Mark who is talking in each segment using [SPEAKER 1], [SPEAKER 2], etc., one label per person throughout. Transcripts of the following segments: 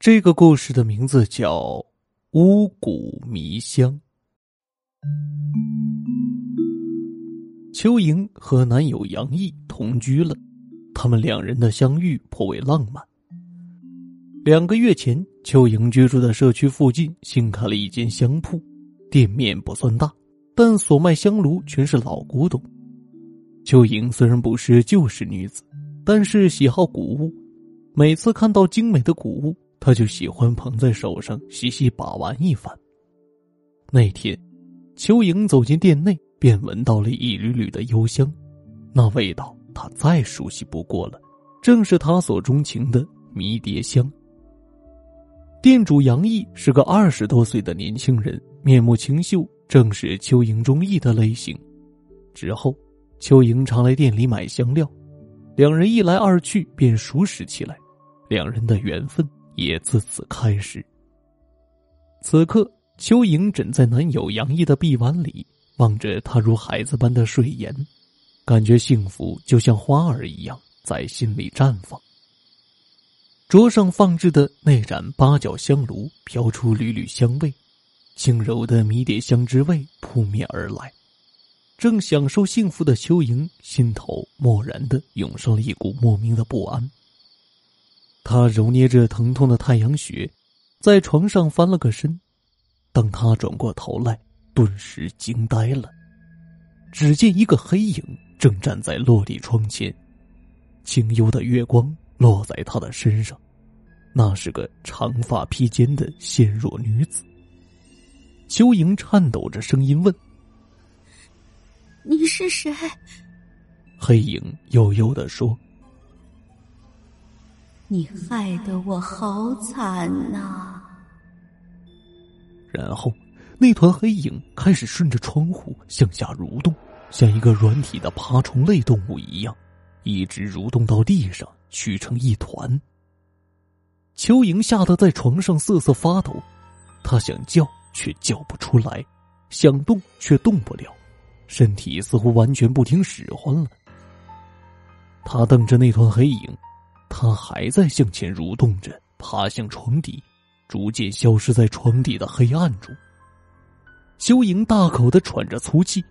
[SPEAKER 1] 这个故事的名字叫《巫蛊迷香》。邱莹和男友杨毅同居了，他们两人的相遇颇为浪漫。两个月前，邱莹居住的社区附近新开了一间香铺，店面不算大，但所卖香炉全是老古董。邱莹虽然不是旧式女子，但是喜好古物，每次看到精美的古物。他就喜欢捧在手上细细把玩一番。那天，邱莹走进店内，便闻到了一缕缕的幽香，那味道他再熟悉不过了，正是他所钟情的迷迭香。店主杨毅是个二十多岁的年轻人，面目清秀，正是邱莹中意的类型。之后，邱莹常来店里买香料，两人一来二去便熟识起来，两人的缘分。也自此开始。此刻，邱莹枕在男友杨毅的臂弯里，望着他如孩子般的睡颜，感觉幸福就像花儿一样在心里绽放。桌上放置的那盏八角香炉飘出缕缕香味，轻柔的迷迭香之味扑面而来。正享受幸福的邱莹，心头蓦然的涌上了一股莫名的不安。他揉捏着疼痛的太阳穴，在床上翻了个身。当他转过头来，顿时惊呆了。只见一个黑影正站在落地窗前，清幽的月光落在他的身上。那是个长发披肩的纤弱女子。秋莹颤抖着声音问：“
[SPEAKER 2] 你是谁？”
[SPEAKER 1] 黑影悠悠的说。
[SPEAKER 2] 你害得我好惨呐！
[SPEAKER 1] 然后，那团黑影开始顺着窗户向下蠕动，像一个软体的爬虫类动物一样，一直蠕动到地上，聚成一团。邱莹吓得在床上瑟瑟发抖，她想叫却叫不出来，想动却动不了，身体似乎完全不听使唤了。她瞪着那团黑影。他还在向前蠕动着，爬向床底，逐渐消失在床底的黑暗中。修莹大口的喘着粗气，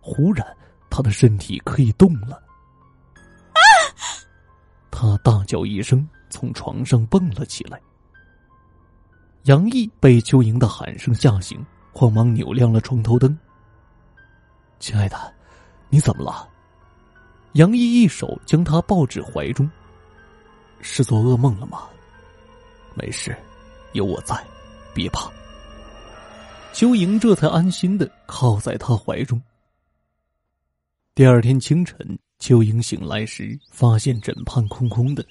[SPEAKER 1] 忽然，他的身体可以动了。啊！他大叫一声，从床上蹦了起来。杨毅被邱莹的喊声吓醒，慌忙扭亮了床头灯。亲爱的，你怎么了？杨毅一手将他抱至怀中。是做噩梦了吗？没事，有我在，别怕。邱莹这才安心的靠在他怀中。第二天清晨，邱莹醒来时，发现枕畔空空的，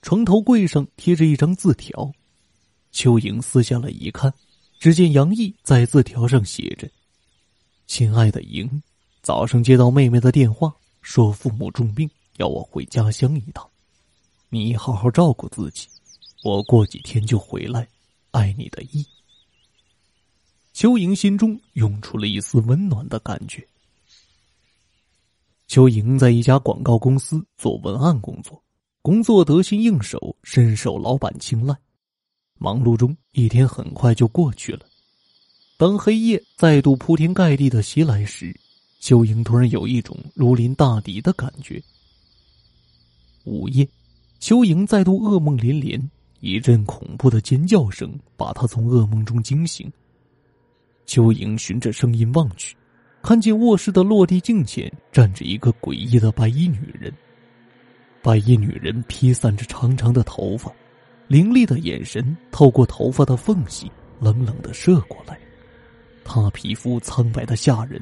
[SPEAKER 1] 床头柜上贴着一张字条。邱莹撕下了一看，只见杨毅在字条上写着：“亲爱的莹，早上接到妹妹的电话，说父母重病，要我回家乡一趟。”你好好照顾自己，我过几天就回来。爱你的意。邱莹心中涌出了一丝温暖的感觉。邱莹在一家广告公司做文案工作，工作得心应手，深受老板青睐。忙碌中，一天很快就过去了。当黑夜再度铺天盖地的袭来时，邱莹突然有一种如临大敌的感觉。午夜。邱莹再度噩梦连连，一阵恐怖的尖叫声把她从噩梦中惊醒。邱莹循着声音望去，看见卧室的落地镜前站着一个诡异的白衣女人。白衣女人披散着长长的头发，凌厉的眼神透过头发的缝隙冷冷的射过来。她皮肤苍白的吓人，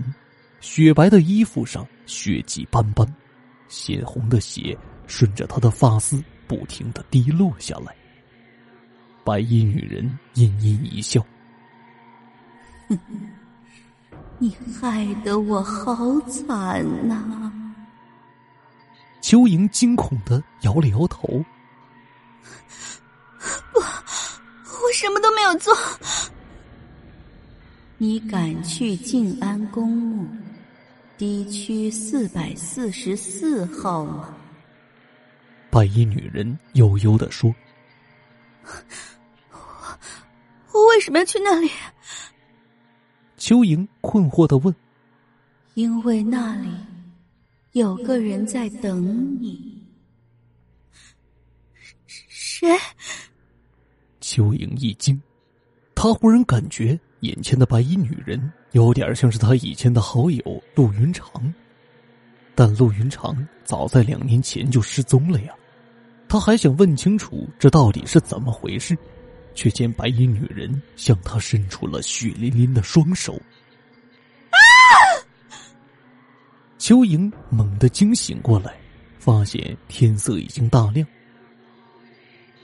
[SPEAKER 1] 雪白的衣服上血迹斑斑，鲜红的血顺着她的发丝。不停的滴落下来。白衣女人阴阴一笑：“哼
[SPEAKER 2] 你害得我好惨呐！”
[SPEAKER 1] 邱莹惊恐的摇了摇头：“
[SPEAKER 2] 不，我什么都没有做。你敢去静安公墓 D 区四百四十四号吗？”
[SPEAKER 1] 白衣女人悠悠的说：“
[SPEAKER 2] 我我为什么要去那里？
[SPEAKER 1] 秋莹困惑的问：“
[SPEAKER 2] 因为那里有个人在等你。”谁？
[SPEAKER 1] 秋莹一惊，她忽然感觉眼前的白衣女人有点像是她以前的好友陆云长，但陆云长早在两年前就失踪了呀。他还想问清楚这到底是怎么回事，却见白衣女人向他伸出了血淋淋的双手。
[SPEAKER 2] 啊！
[SPEAKER 1] 邱莹猛地惊醒过来，发现天色已经大亮。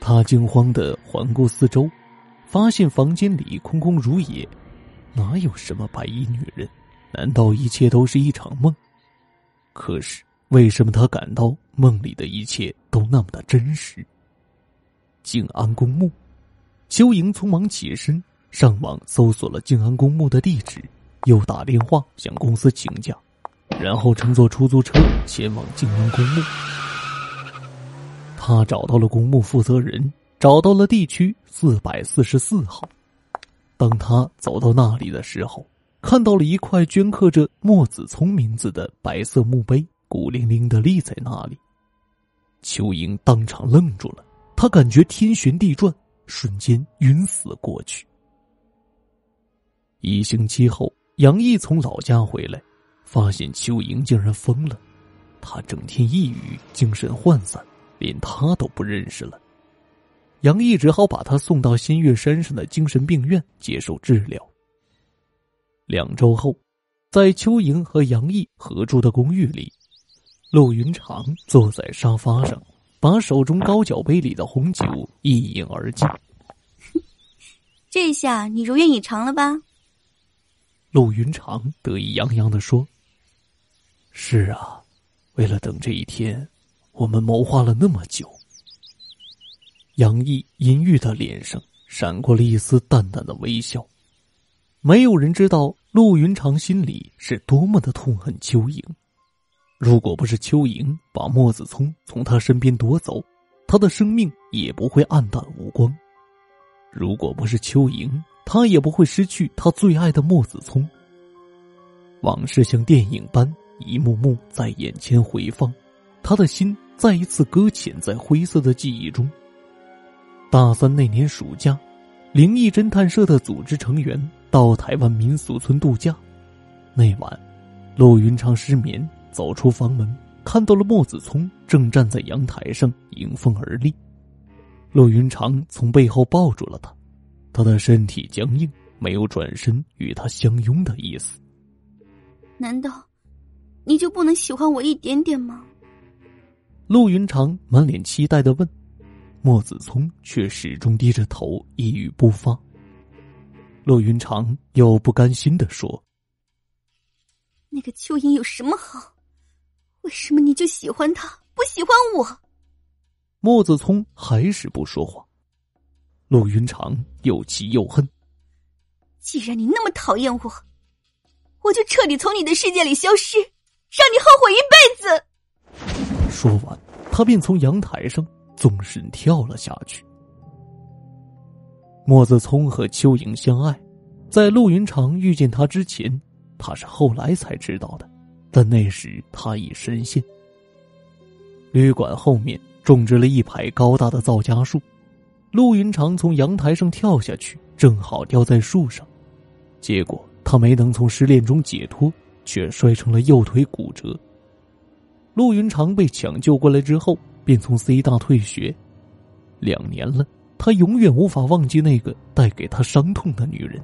[SPEAKER 1] 他惊慌的环顾四周，发现房间里空空如也，哪有什么白衣女人？难道一切都是一场梦？可是。为什么他感到梦里的一切都那么的真实？静安公墓，邱莹匆忙起身，上网搜索了静安公墓的地址，又打电话向公司请假，然后乘坐出租车前往静安公墓。他找到了公墓负责人，找到了地区四百四十四号。当他走到那里的时候，看到了一块镌刻着莫子聪名字的白色墓碑。孤零零的立在那里，邱莹当场愣住了，她感觉天旋地转，瞬间晕死过去。一星期后，杨毅从老家回来，发现邱莹竟然疯了，她整天抑郁，精神涣散，连他都不认识了。杨毅只好把他送到新月山上的精神病院接受治疗。两周后，在邱莹和杨毅合住的公寓里。陆云长坐在沙发上，把手中高脚杯里的红酒一饮而尽。
[SPEAKER 2] 这下你如愿以偿了吧？
[SPEAKER 1] 陆云长得意洋洋的说：“是啊，为了等这一天，我们谋划了那么久。”杨毅阴郁的脸上闪过了一丝淡淡的微笑。没有人知道陆云长心里是多么的痛恨秋莹。如果不是邱莹把莫子聪从他身边夺走，他的生命也不会黯淡无光。如果不是邱莹，他也不会失去他最爱的莫子聪。往事像电影般一幕幕在眼前回放，他的心再一次搁浅在灰色的记忆中。大三那年暑假，灵异侦探社的组织成员到台湾民俗村度假，那晚，陆云昌失眠。走出房门，看到了莫子聪正站在阳台上迎风而立。陆云长从背后抱住了他，他的身体僵硬，没有转身与他相拥的意思。
[SPEAKER 2] 难道你就不能喜欢我一点点吗？
[SPEAKER 1] 陆云长满脸期待的问，莫子聪却始终低着头，一语不发。陆云长又不甘心的说：“
[SPEAKER 2] 那个蚯蚓有什么好？”为什么你就喜欢他，不喜欢我？
[SPEAKER 1] 莫子聪还是不说话。陆云长又气又恨。
[SPEAKER 2] 既然你那么讨厌我，我就彻底从你的世界里消失，让你后悔一辈子。
[SPEAKER 1] 说完，他便从阳台上纵身跳了下去。莫子聪和秋莹相爱，在陆云长遇见他之前，他是后来才知道的。但那时他已深陷。旅馆后面种植了一排高大的皂荚树，陆云长从阳台上跳下去，正好掉在树上，结果他没能从失恋中解脱，却摔成了右腿骨折。陆云长被抢救过来之后，便从 C 大退学，两年了，他永远无法忘记那个带给他伤痛的女人，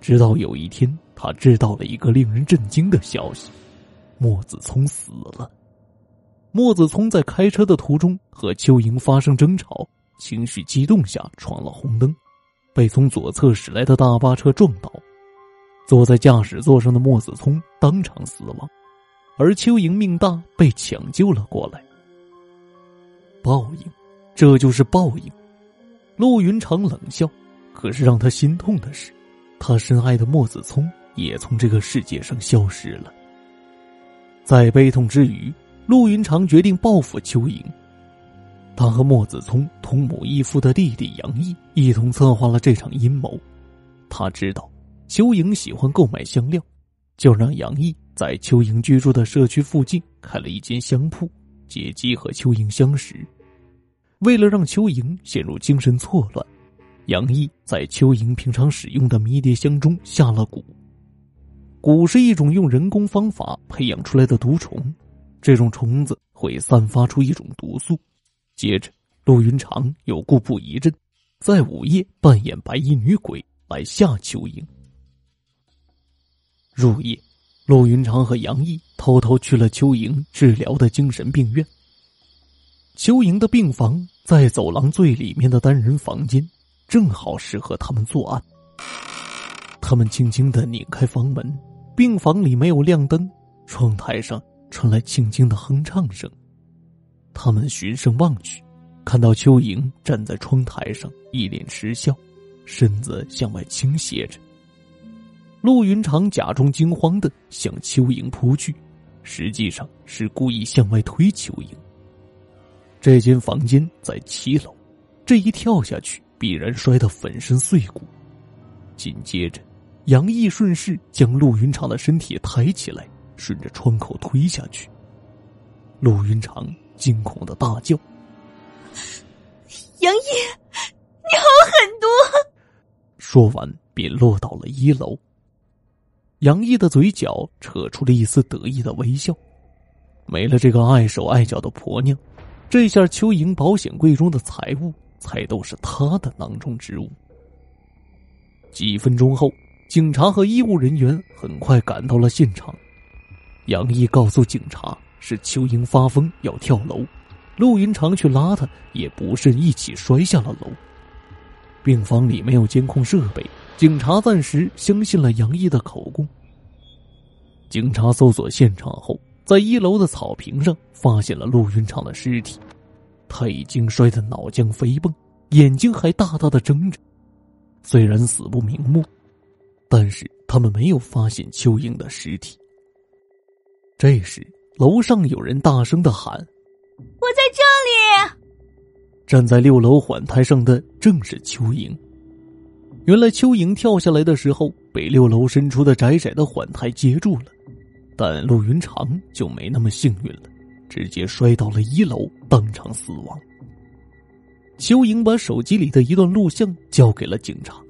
[SPEAKER 1] 直到有一天，他知道了一个令人震惊的消息。莫子聪死了。莫子聪在开车的途中和邱莹发生争吵，情绪激动下闯了红灯，被从左侧驶来的大巴车撞倒。坐在驾驶座上的莫子聪当场死亡，而邱莹命大被抢救了过来。报应，这就是报应。陆云长冷笑，可是让他心痛的是，他深爱的莫子聪也从这个世界上消失了。在悲痛之余，陆云长决定报复邱莹。他和莫子聪同母异父的弟弟杨毅一同策划了这场阴谋。他知道邱莹喜欢购买香料，就让杨毅在邱莹居住的社区附近开了一间香铺，借机和邱莹相识。为了让邱莹陷入精神错乱，杨毅在邱莹平常使用的迷迭香中下了蛊。蛊是一种用人工方法培养出来的毒虫，这种虫子会散发出一种毒素。接着，陆云长又故布疑阵，在午夜扮演白衣女鬼来吓邱莹。入夜，陆云长和杨毅偷偷去了邱莹治疗的精神病院。邱莹的病房在走廊最里面的单人房间，正好适合他们作案。他们轻轻的拧开房门，病房里没有亮灯，窗台上传来轻轻的哼唱声。他们循声望去，看到邱莹站在窗台上，一脸痴笑，身子向外倾斜着。陆云长假装惊慌的向邱莹扑去，实际上是故意向外推邱莹。这间房间在七楼，这一跳下去必然摔得粉身碎骨。紧接着，杨毅顺势将陆云长的身体抬起来，顺着窗口推下去。陆云长。惊恐的大叫：“
[SPEAKER 2] 杨毅，你好狠毒！”
[SPEAKER 1] 说完便落到了一楼。杨毅的嘴角扯出了一丝得意的微笑。没了这个碍手碍脚的婆娘，这下邱莹保险柜中的财物才都是他的囊中之物。几分钟后，警察和医务人员很快赶到了现场。杨毅告诉警察。是邱莹发疯要跳楼，陆云长去拉她，也不慎一起摔下了楼。病房里没有监控设备，警察暂时相信了杨毅的口供。警察搜索现场后，在一楼的草坪上发现了陆云长的尸体，他已经摔得脑浆飞迸，眼睛还大大的睁着。虽然死不瞑目，但是他们没有发现邱莹的尸体。这时。楼上有人大声的喊：“
[SPEAKER 2] 我在这里！”
[SPEAKER 1] 站在六楼缓台上的正是邱莹。原来邱莹跳下来的时候被六楼伸出的窄窄的缓台接住了，但陆云长就没那么幸运了，直接摔到了一楼，当场死亡。邱莹把手机里的一段录像交给了警察，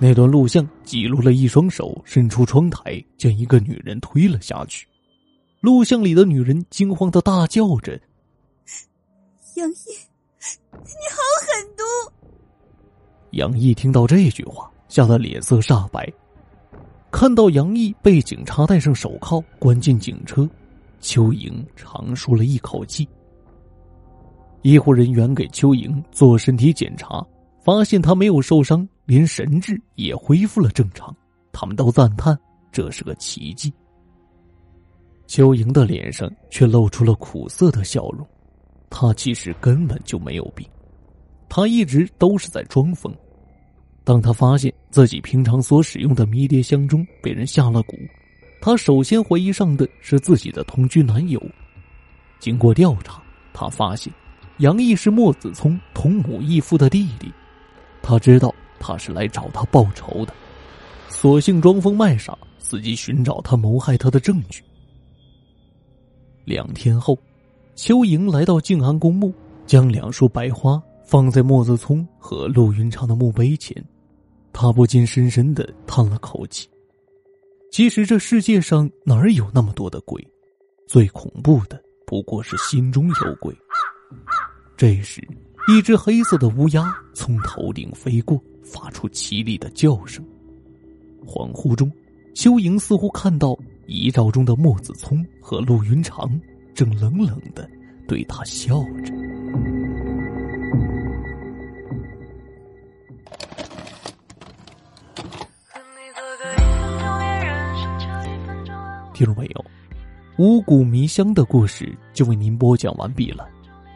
[SPEAKER 1] 那段录像记录了一双手伸出窗台，将一个女人推了下去。录像里的女人惊慌的大叫着：“
[SPEAKER 2] 杨毅，你好狠毒！”
[SPEAKER 1] 杨毅听到这句话，吓得脸色煞白。看到杨毅被警察戴上手铐，关进警车，邱莹长舒了一口气。医护人员给邱莹做身体检查，发现她没有受伤，连神智也恢复了正常。他们都赞叹这是个奇迹。邱莹的脸上却露出了苦涩的笑容，她其实根本就没有病，她一直都是在装疯。当她发现自己平常所使用的迷迭香中被人下了蛊，她首先怀疑上的是自己的同居男友。经过调查，她发现杨毅是莫子聪同母异父的弟弟，他知道他是来找他报仇的，索性装疯卖傻，伺机寻找他谋害他的证据。两天后，邱莹来到静安公墓，将两束白花放在莫子聪和陆云昌的墓碑前，他不禁深深的叹了口气。其实这世界上哪有那么多的鬼？最恐怖的不过是心中有鬼。这时，一只黑色的乌鸦从头顶飞过，发出凄厉的叫声。恍惚中，邱莹似乎看到。遗照中的莫子聪和陆云长正冷冷的对他笑着。听众朋友，五谷迷香的故事就为您播讲完毕了。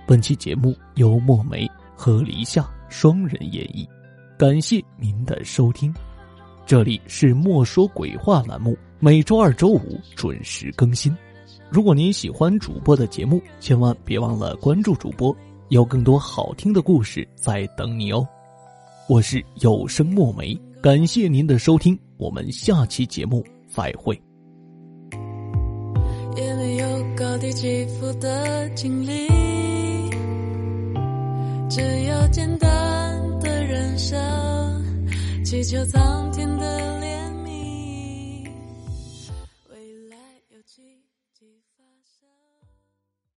[SPEAKER 1] 本期节目由墨梅和黎夏双人演绎，感谢您的收听。这里是莫说鬼话栏目。每周二、周五准时更新。如果您喜欢主播的节目，千万别忘了关注主播，有更多好听的故事在等你哦。我是有声墨梅，感谢您的收听，我们下期节目再会。
[SPEAKER 3] 也没有高低起伏的经历，只有简单的人生，祈求苍天的。